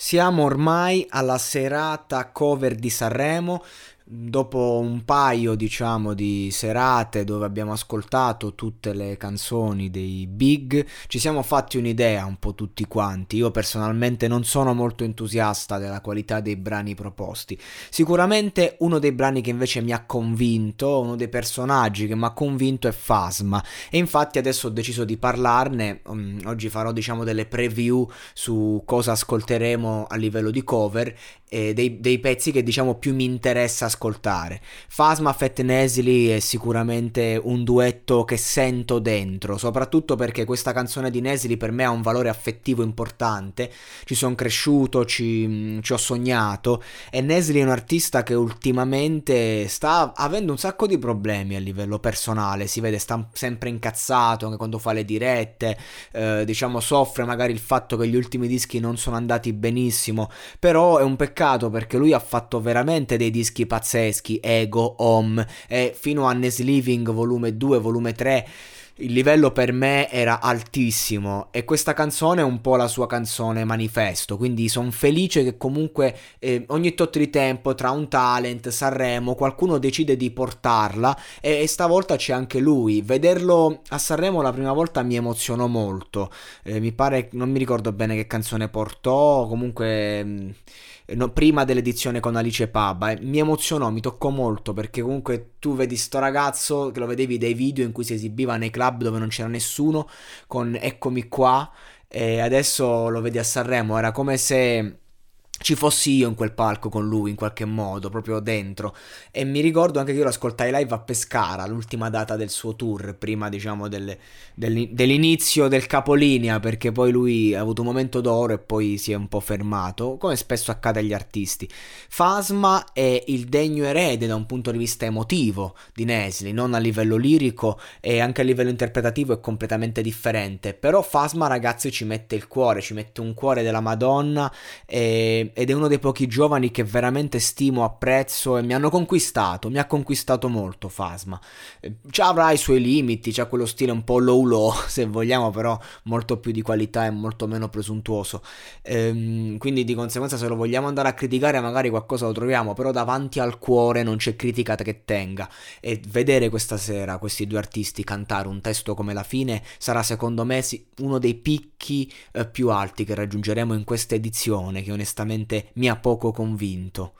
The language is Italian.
Siamo ormai alla serata cover di Sanremo dopo un paio diciamo di serate dove abbiamo ascoltato tutte le canzoni dei big ci siamo fatti un'idea un po' tutti quanti. Io personalmente non sono molto entusiasta della qualità dei brani proposti. Sicuramente uno dei brani che invece mi ha convinto uno dei personaggi che mi ha convinto è Fasma e infatti adesso ho deciso di parlarne um, oggi farò diciamo delle preview su cosa ascolteremo a livello di cover e dei, dei pezzi che diciamo più mi interessa ascoltare ascoltare. Fasma Fat Nesli è sicuramente un duetto che sento dentro, soprattutto perché questa canzone di Nesli per me ha un valore affettivo importante. Ci sono cresciuto, ci, ci ho sognato e Nesli è un artista che ultimamente sta avendo un sacco di problemi a livello personale, si vede sta sempre incazzato anche quando fa le dirette, eh, diciamo soffre magari il fatto che gli ultimi dischi non sono andati benissimo, però è un peccato perché lui ha fatto veramente dei dischi pazzeschi pazzeschi, Ego, Home, e fino a Nes Living volume 2, volume 3 il livello per me era altissimo e questa canzone è un po' la sua canzone manifesto, quindi sono felice che comunque eh, ogni tot di tempo tra un talent, Sanremo, qualcuno decide di portarla e, e, stavolta c'è anche lui. Vederlo a Sanremo la prima volta mi emozionò molto, eh, mi pare, non mi ricordo bene che canzone portò, comunque... Mh, mm, no, prima dell'edizione con Alice Pabba. Eh, mi emozionò, mi toccò molto perché comunque tu vedi sto ragazzo che lo vedevi dai video in cui si esibiva nei club dove non c'era nessuno con eccomi qua e adesso lo vedi a Sanremo, era come se ci fossi io in quel palco con lui in qualche modo, proprio dentro. E mi ricordo anche che io lo ascoltai live a Pescara, l'ultima data del suo tour, prima diciamo del, dell'inizio del capolinea, perché poi lui ha avuto un momento d'oro e poi si è un po' fermato, come spesso accade agli artisti. Fasma è il degno erede da un punto di vista emotivo di Nesli, non a livello lirico e anche a livello interpretativo è completamente differente. Però Fasma ragazzi ci mette il cuore, ci mette un cuore della Madonna e ed è uno dei pochi giovani che veramente stimo, apprezzo e mi hanno conquistato, mi ha conquistato molto Fasma. Eh, ci avrà i suoi limiti, c'ha quello stile un po' low low se vogliamo, però molto più di qualità e molto meno presuntuoso. Ehm, quindi di conseguenza se lo vogliamo andare a criticare magari qualcosa lo troviamo, però davanti al cuore non c'è critica che tenga. E vedere questa sera questi due artisti cantare un testo come la fine sarà secondo me uno dei picchi eh, più alti che raggiungeremo in questa edizione che onestamente mi ha poco convinto.